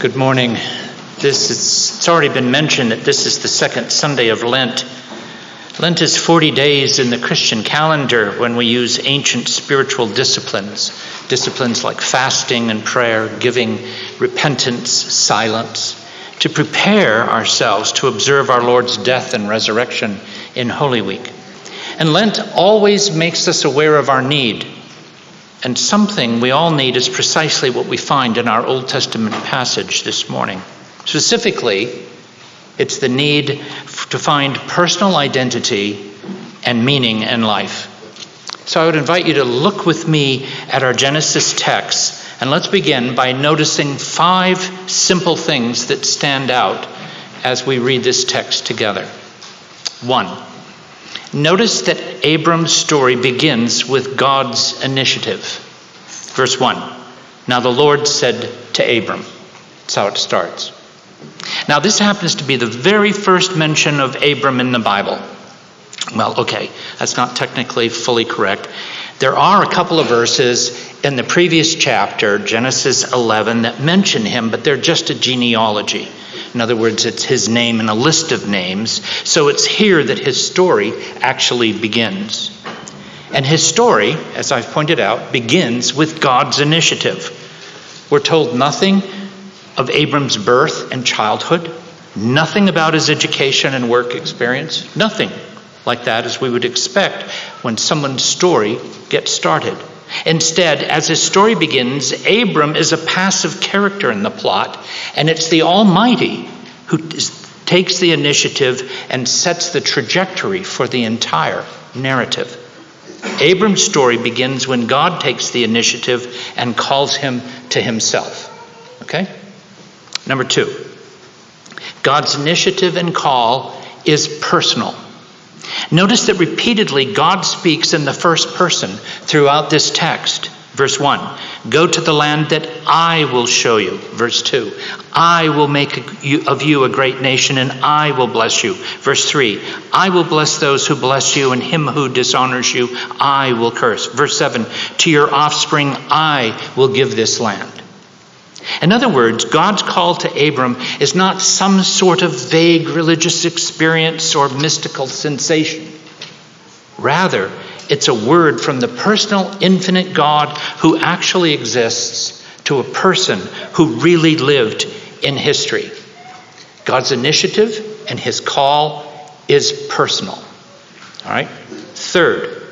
Good morning. This is, it's already been mentioned that this is the second Sunday of Lent. Lent is 40 days in the Christian calendar when we use ancient spiritual disciplines, disciplines like fasting and prayer, giving, repentance, silence, to prepare ourselves to observe our Lord's death and resurrection in Holy Week. And Lent always makes us aware of our need and something we all need is precisely what we find in our Old Testament passage this morning. Specifically, it's the need to find personal identity and meaning in life. So I would invite you to look with me at our Genesis text, and let's begin by noticing five simple things that stand out as we read this text together. One, Notice that Abram's story begins with God's initiative. Verse 1 Now the Lord said to Abram. That's how it starts. Now, this happens to be the very first mention of Abram in the Bible. Well, okay, that's not technically fully correct. There are a couple of verses in the previous chapter, Genesis 11, that mention him, but they're just a genealogy. In other words, it's his name in a list of names. So it's here that his story actually begins. And his story, as I've pointed out, begins with God's initiative. We're told nothing of Abram's birth and childhood, nothing about his education and work experience, nothing like that as we would expect when someone's story gets started. Instead, as his story begins, Abram is a passive character in the plot, and it's the Almighty who takes the initiative and sets the trajectory for the entire narrative. Abram's story begins when God takes the initiative and calls him to himself. Okay? Number two, God's initiative and call is personal. Notice that repeatedly God speaks in the first person throughout this text. Verse 1 Go to the land that I will show you. Verse 2 I will make of you a great nation and I will bless you. Verse 3 I will bless those who bless you and him who dishonors you I will curse. Verse 7 To your offspring I will give this land. In other words, God's call to Abram is not some sort of vague religious experience or mystical sensation. Rather, it's a word from the personal, infinite God who actually exists to a person who really lived in history. God's initiative and his call is personal. All right? Third,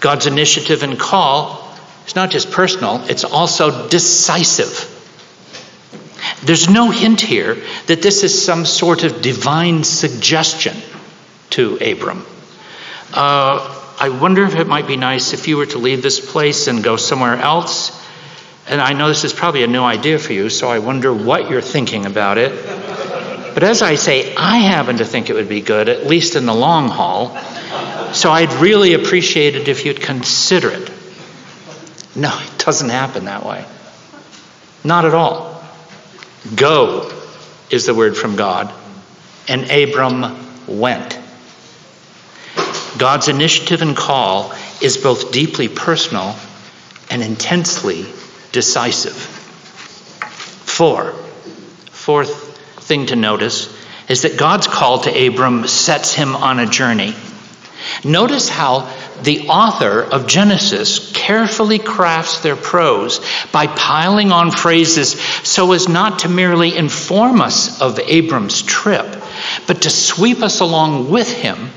God's initiative and call is not just personal, it's also decisive. There's no hint here that this is some sort of divine suggestion to Abram. Uh, I wonder if it might be nice if you were to leave this place and go somewhere else. And I know this is probably a new idea for you, so I wonder what you're thinking about it. But as I say, I happen to think it would be good, at least in the long haul. So I'd really appreciate it if you'd consider it. No, it doesn't happen that way. Not at all. Go is the word from God. And Abram went. God's initiative and call is both deeply personal and intensely decisive. Four, fourth thing to notice is that God's call to Abram sets him on a journey. Notice how the author of Genesis carefully crafts their prose by piling on phrases so as not to merely inform us of Abram's trip, but to sweep us along with him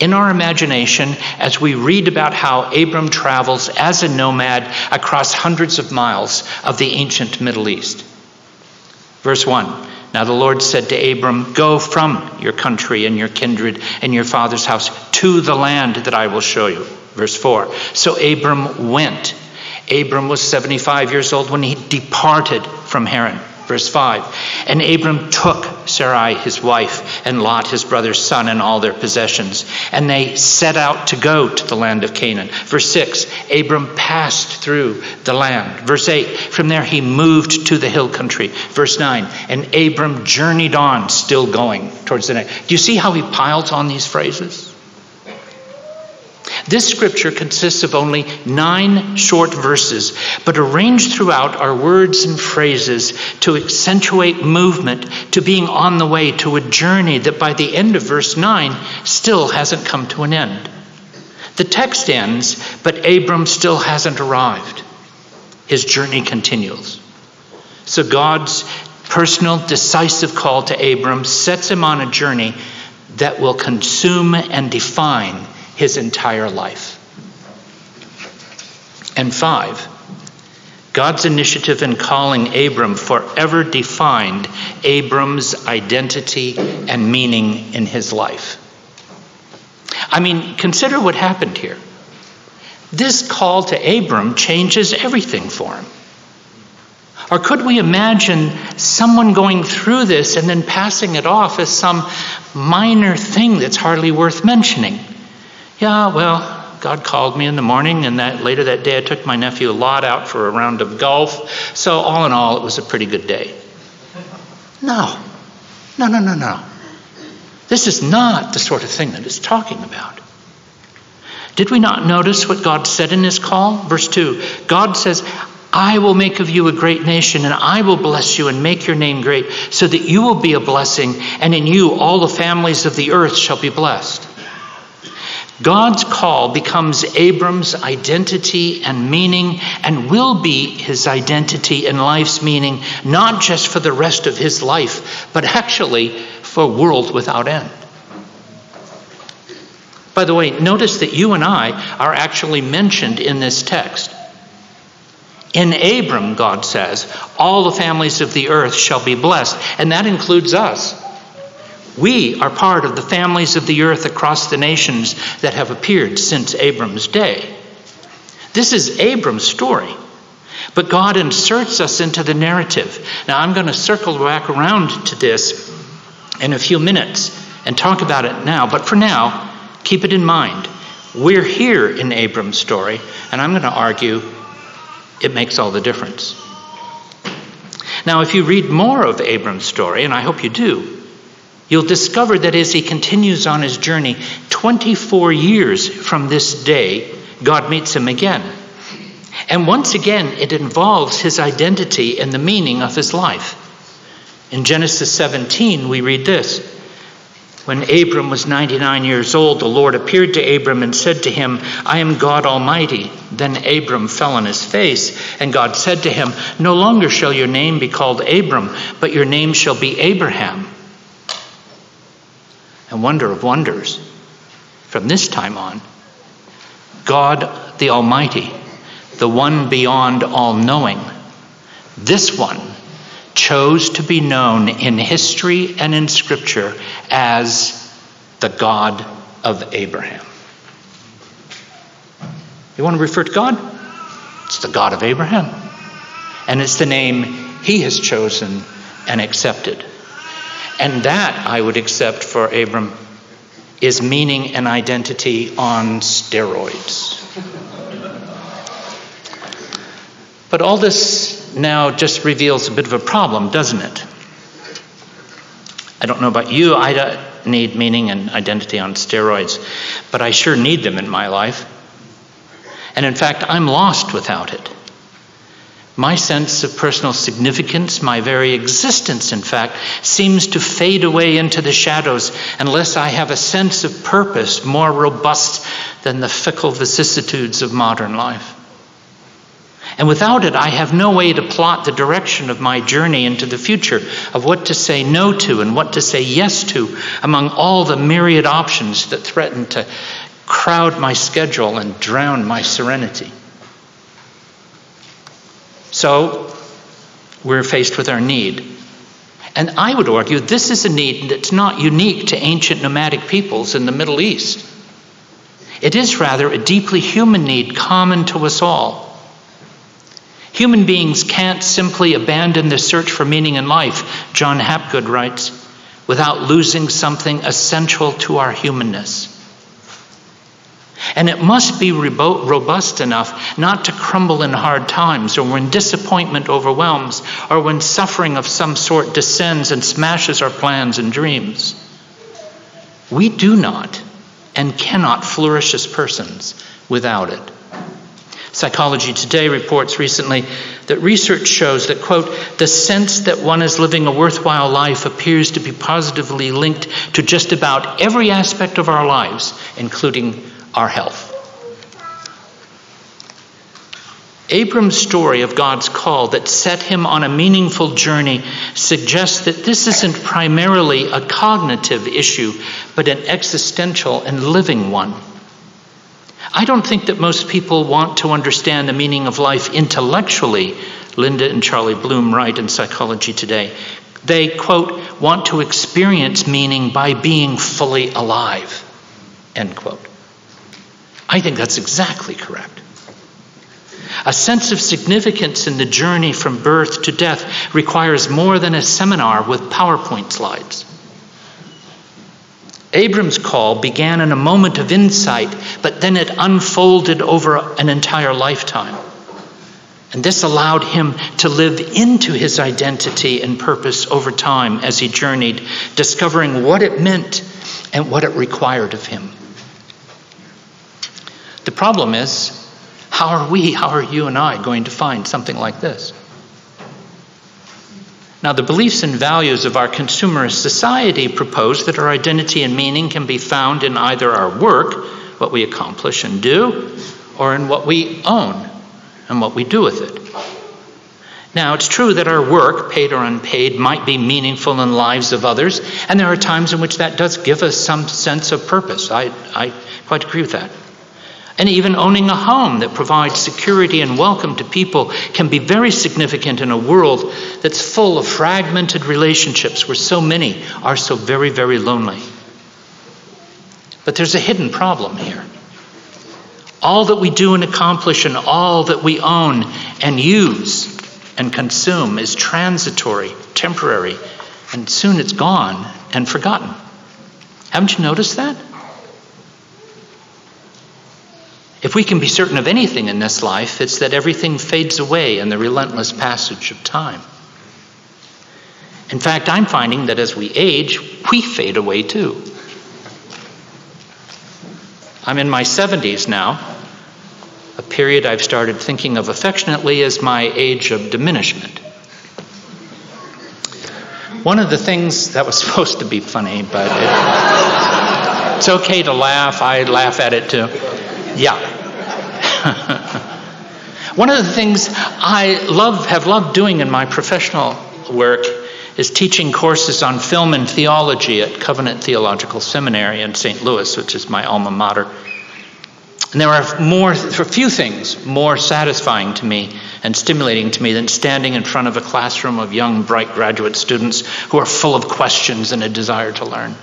in our imagination as we read about how Abram travels as a nomad across hundreds of miles of the ancient Middle East. Verse 1 now the Lord said to Abram, Go from your country and your kindred and your father's house to the land that I will show you. Verse 4. So Abram went. Abram was 75 years old when he departed from Haran. Verse 5 And Abram took Sarai his wife, and Lot his brother's son, and all their possessions, and they set out to go to the land of Canaan. Verse 6 Abram passed through the land. Verse 8 From there he moved to the hill country. Verse 9 And Abram journeyed on, still going towards the Negeb. Do you see how he piles on these phrases? This scripture consists of only nine short verses, but arranged throughout are words and phrases to accentuate movement, to being on the way to a journey that by the end of verse 9 still hasn't come to an end. The text ends, but Abram still hasn't arrived. His journey continues. So God's personal, decisive call to Abram sets him on a journey that will consume and define his entire life. And five, God's initiative in calling Abram forever defined Abram's identity and meaning in his life. I mean, consider what happened here. This call to Abram changes everything for him. Or could we imagine someone going through this and then passing it off as some minor thing that's hardly worth mentioning? Yeah, well, God called me in the morning, and that later that day I took my nephew a Lot out for a round of golf. So all in all, it was a pretty good day. No, no, no, no, no. This is not the sort of thing that it's talking about. Did we not notice what God said in his call? Verse 2 God says, I will make of you a great nation, and I will bless you and make your name great, so that you will be a blessing, and in you all the families of the earth shall be blessed. God's call becomes Abram's identity and meaning, and will be his identity and life's meaning, not just for the rest of his life, but actually for a world without end. By the way, notice that you and I are actually mentioned in this text. In Abram, God says, all the families of the earth shall be blessed, and that includes us. We are part of the families of the earth across the nations that have appeared since Abram's day. This is Abram's story, but God inserts us into the narrative. Now, I'm going to circle back around to this in a few minutes and talk about it now, but for now, keep it in mind. We're here in Abram's story, and I'm going to argue it makes all the difference. Now, if you read more of Abram's story, and I hope you do, you'll discover that as he continues on his journey, 24 years from this day, God meets him again. And once again, it involves his identity and the meaning of his life. In Genesis 17, we read this when Abram was 99 years old, the Lord appeared to Abram and said to him, I am God Almighty. Then Abram fell on his face, and God said to him, No longer shall your name be called Abram, but your name shall be Abraham. And wonder of wonders, from this time on, God the Almighty, the one beyond all knowing, this one chose to be known in history and in Scripture as the God of Abraham. You want to refer to God? It's the God of Abraham. And it's the name he has chosen and accepted. And that I would accept for Abram is meaning and identity on steroids. But all this now just reveals a bit of a problem, doesn't it? I don't know about you, I don't need meaning and identity on steroids, but I sure need them in my life. And in fact, I'm lost without it. My sense of personal significance, my very existence, in fact, seems to fade away into the shadows unless I have a sense of purpose more robust than the fickle vicissitudes of modern life. And without it, I have no way to plot the direction of my journey into the future, of what to say no to and what to say yes to among all the myriad options that threaten to crowd my schedule and drown my serenity. So, we're faced with our need. And I would argue this is a need that's not unique to ancient nomadic peoples in the Middle East. It is rather a deeply human need common to us all. Human beings can't simply abandon the search for meaning in life, John Habgood writes, without losing something essential to our humanness. And it must be robust enough not to crumble in hard times or when disappointment overwhelms or when suffering of some sort descends and smashes our plans and dreams. We do not and cannot flourish as persons without it. Psychology Today reports recently that research shows that, quote, the sense that one is living a worthwhile life appears to be positively linked to just about every aspect of our lives, including our health. Abram's story of God's call that set him on a meaningful journey suggests that this isn't primarily a cognitive issue, but an existential and living one. I don't think that most people want to understand the meaning of life intellectually, Linda and Charlie Bloom write in Psychology Today. They, quote, want to experience meaning by being fully alive, end quote. I think that's exactly correct. A sense of significance in the journey from birth to death requires more than a seminar with PowerPoint slides. Abram's call began in a moment of insight, but then it unfolded over an entire lifetime. And this allowed him to live into his identity and purpose over time as he journeyed, discovering what it meant and what it required of him. Problem is, how are we, how are you and I going to find something like this? Now, the beliefs and values of our consumerist society propose that our identity and meaning can be found in either our work, what we accomplish and do, or in what we own and what we do with it. Now, it's true that our work, paid or unpaid, might be meaningful in lives of others, and there are times in which that does give us some sense of purpose. I, I quite agree with that. And even owning a home that provides security and welcome to people can be very significant in a world that's full of fragmented relationships where so many are so very, very lonely. But there's a hidden problem here. All that we do and accomplish and all that we own and use and consume is transitory, temporary, and soon it's gone and forgotten. Haven't you noticed that? If we can be certain of anything in this life, it's that everything fades away in the relentless passage of time. In fact, I'm finding that as we age, we fade away too. I'm in my 70s now, a period I've started thinking of affectionately as my age of diminishment. One of the things that was supposed to be funny, but it, it's okay to laugh. I laugh at it too. Yeah. One of the things I love, have loved doing in my professional work is teaching courses on film and theology at Covenant Theological Seminary in St. Louis, which is my alma mater. And there are more, for few things more satisfying to me and stimulating to me than standing in front of a classroom of young, bright graduate students who are full of questions and a desire to learn.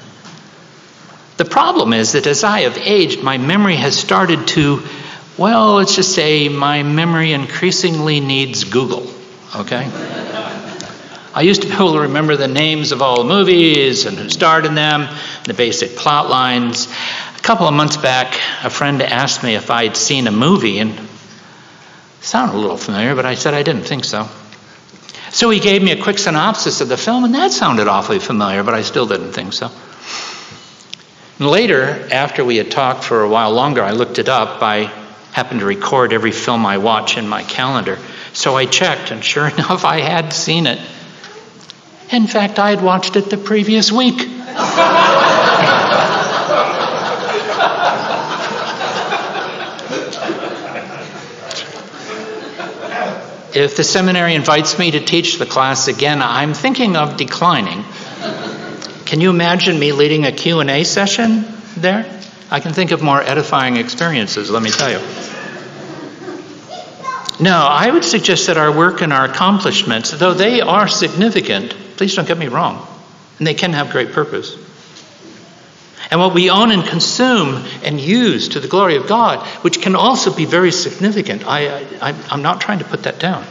The problem is that as I have aged, my memory has started to well, let's just say my memory increasingly needs Google, okay? I used to be able to remember the names of all the movies and who starred in them, the basic plot lines. A couple of months back, a friend asked me if I'd seen a movie, and sounded a little familiar, but I said I didn't think so. So he gave me a quick synopsis of the film, and that sounded awfully familiar, but I still didn't think so. And later, after we had talked for a while longer, I looked it up. I happen to record every film I watch in my calendar. So I checked, and sure enough, I had seen it. In fact, I had watched it the previous week. if the seminary invites me to teach the class again, I'm thinking of declining. Can you imagine me leading a Q&A session there? I can think of more edifying experiences, let me tell you. No, I would suggest that our work and our accomplishments, though they are significant, please don't get me wrong, and they can have great purpose. And what we own and consume and use to the glory of God, which can also be very significant. I, I, I'm not trying to put that down.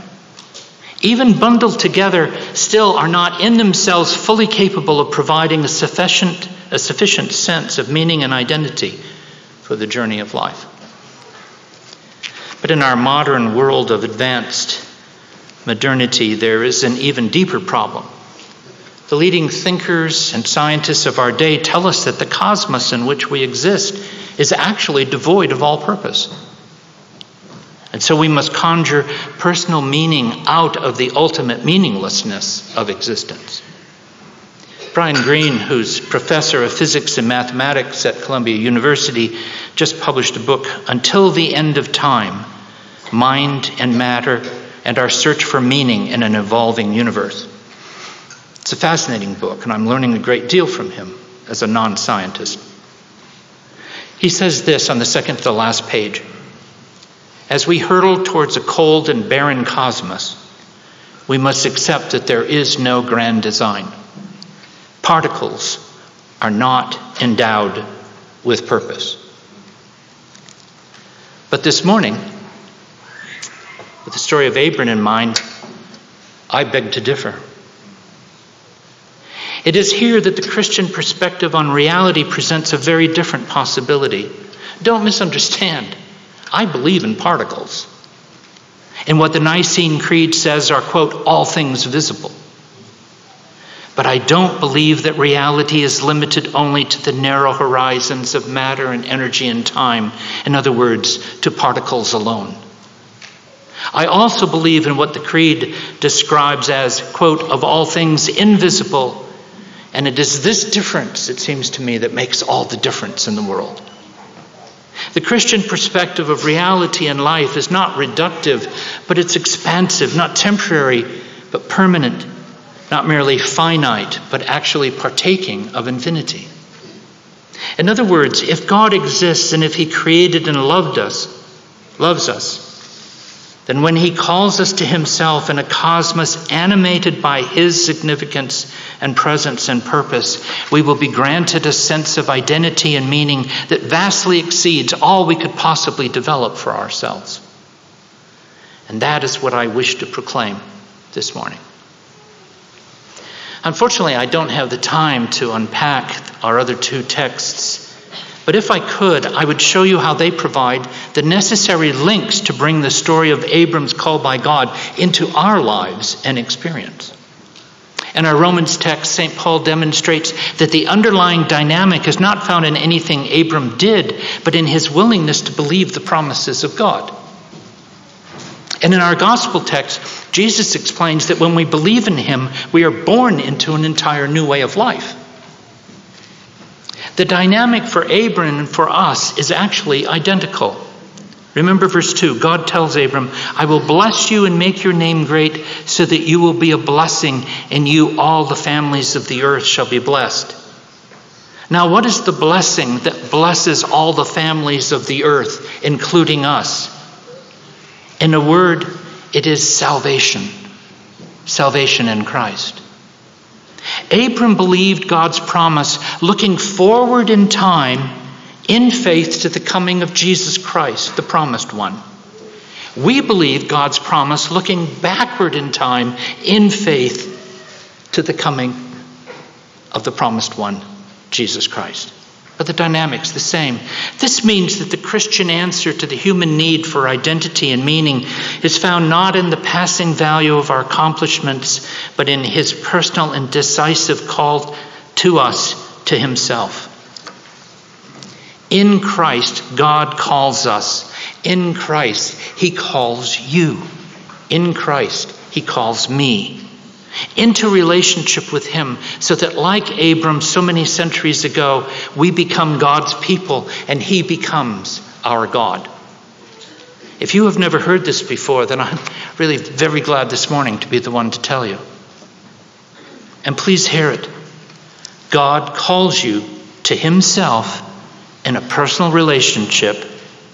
Even bundled together, still are not in themselves fully capable of providing a sufficient, a sufficient sense of meaning and identity for the journey of life. But in our modern world of advanced modernity, there is an even deeper problem. The leading thinkers and scientists of our day tell us that the cosmos in which we exist is actually devoid of all purpose. And so we must conjure personal meaning out of the ultimate meaninglessness of existence. Brian Greene, who's professor of physics and mathematics at Columbia University, just published a book, Until the End of Time Mind and Matter and Our Search for Meaning in an Evolving Universe. It's a fascinating book, and I'm learning a great deal from him as a non scientist. He says this on the second to the last page As we hurtle towards a cold and barren cosmos, we must accept that there is no grand design. Particles are not endowed with purpose. But this morning, with the story of Abram in mind, I beg to differ. It is here that the Christian perspective on reality presents a very different possibility. Don't misunderstand. I believe in particles. And what the Nicene Creed says are, quote, all things visible. But I don't believe that reality is limited only to the narrow horizons of matter and energy and time. In other words, to particles alone. I also believe in what the Creed describes as, quote, of all things invisible and it is this difference, it seems to me, that makes all the difference in the world. The Christian perspective of reality and life is not reductive, but it's expansive, not temporary, but permanent, not merely finite, but actually partaking of infinity. In other words, if God exists and if He created and loved us, loves us, then when He calls us to Himself in a cosmos animated by His significance and presence and purpose, we will be granted a sense of identity and meaning that vastly exceeds all we could possibly develop for ourselves. And that is what I wish to proclaim this morning. Unfortunately, I don't have the time to unpack our other two texts but if I could, I would show you how they provide the necessary links to bring the story of Abram's call by God into our lives and experience. In our Romans text, St. Paul demonstrates that the underlying dynamic is not found in anything Abram did, but in his willingness to believe the promises of God. And in our gospel text, Jesus explains that when we believe in him, we are born into an entire new way of life. The dynamic for Abram and for us is actually identical. Remember verse 2 God tells Abram, I will bless you and make your name great so that you will be a blessing, and you, all the families of the earth, shall be blessed. Now, what is the blessing that blesses all the families of the earth, including us? In a word, it is salvation. Salvation in Christ. Abram believed God's promise, looking forward in time in faith to the coming of Jesus Christ, the promised one. We believe God's promise, looking backward in time in faith to the coming of the promised one, Jesus Christ the dynamic's the same. This means that the Christian answer to the human need for identity and meaning is found not in the passing value of our accomplishments, but in his personal and decisive call to us to himself. In Christ, God calls us. In Christ, he calls you. In Christ, he calls me into relationship with Him so that, like Abram so many centuries ago, we become God's people and He becomes our God. If you have never heard this before, then I'm really very glad this morning to be the one to tell you. And please hear it. God calls you to Himself in a personal relationship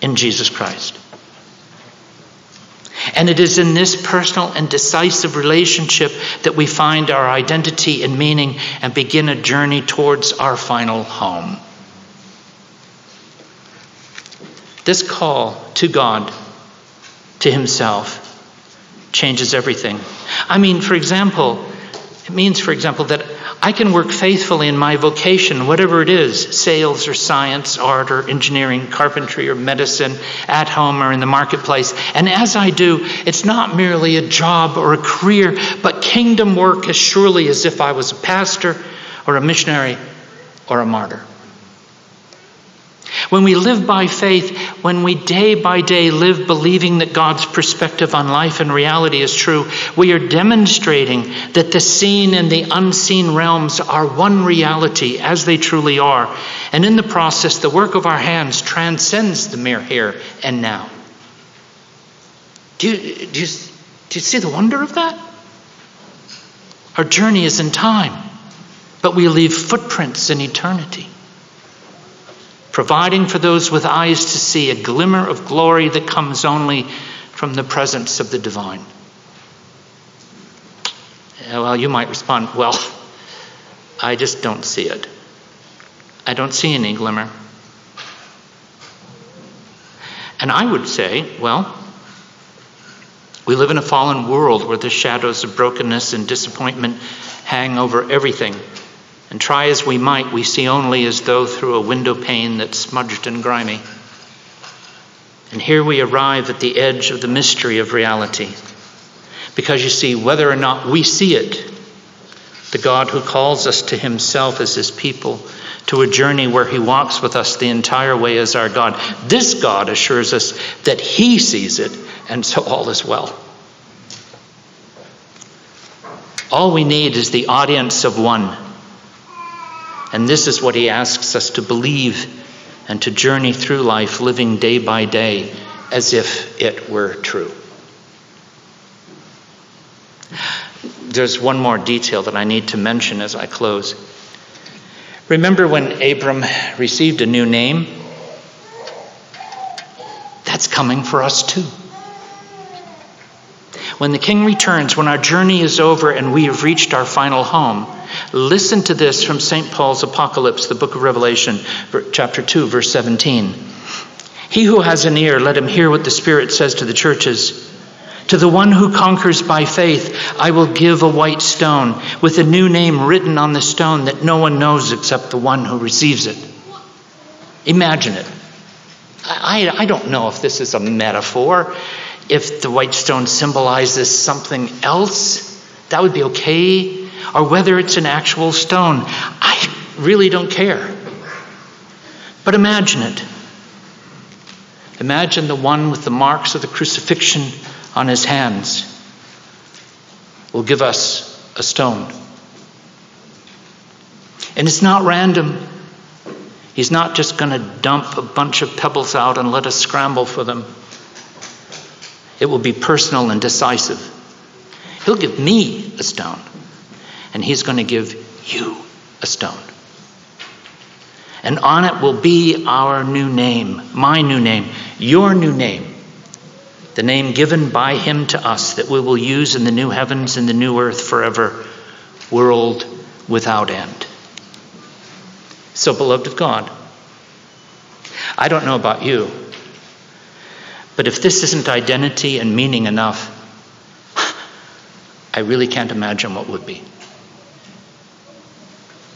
in Jesus Christ. And it is in this personal and decisive relationship that we find our identity and meaning and begin a journey towards our final home. This call to God, to Himself, changes everything. I mean, for example, it means, for example, that I can work faithfully in my vocation, whatever it is sales or science, art or engineering, carpentry or medicine, at home or in the marketplace. And as I do, it's not merely a job or a career, but kingdom work as surely as if I was a pastor or a missionary or a martyr. When we live by faith, when we day by day live believing that God's perspective on life and reality is true, we are demonstrating that the seen and the unseen realms are one reality as they truly are. And in the process, the work of our hands transcends the mere here and now. Do you, do you, do you see the wonder of that? Our journey is in time, but we leave footprints in eternity providing for those with eyes to see a glimmer of glory that comes only from the presence of the divine. Well, you might respond, Well, I just don't see it. I don't see any glimmer. And I would say, Well, we live in a fallen world where the shadows of brokenness and disappointment hang over everything and try as we might, we see only as though through a window pane that's smudged and grimy. And here we arrive at the edge of the mystery of reality. Because you see, whether or not we see it, the God who calls us to himself as his people, to a journey where he walks with us the entire way as our God, this God assures us that he sees it, and so all is well. All we need is the audience of one and this is what he asks us to believe and to journey through life living day by day as if it were true. There's one more detail that I need to mention as I close. Remember when Abram received a new name? That's coming for us too. When the King returns, when our journey is over and we have reached our final home, Listen to this from St. Paul's Apocalypse, the book of Revelation, chapter 2, verse 17. He who has an ear, let him hear what the Spirit says to the churches. To the one who conquers by faith, I will give a white stone with a new name written on the stone that no one knows except the one who receives it. Imagine it. I, I don't know if this is a metaphor, if the white stone symbolizes something else. That would be okay or whether it's an actual stone. I really don't care. But imagine it. Imagine the one with the marks of the crucifixion on his hands will give us a stone. And it's not random. He's not just going to dump a bunch of pebbles out and let us scramble for them. It will be personal and decisive. He'll give me a stone and He's going to give you a stone. And on it will be our new name, my new name, your new name, the name given by Him to us that we will use in the new heavens and the new earth forever, world without end. So, beloved of God, I don't know about you, but if this isn't identity and meaning enough, I really can't imagine what would be.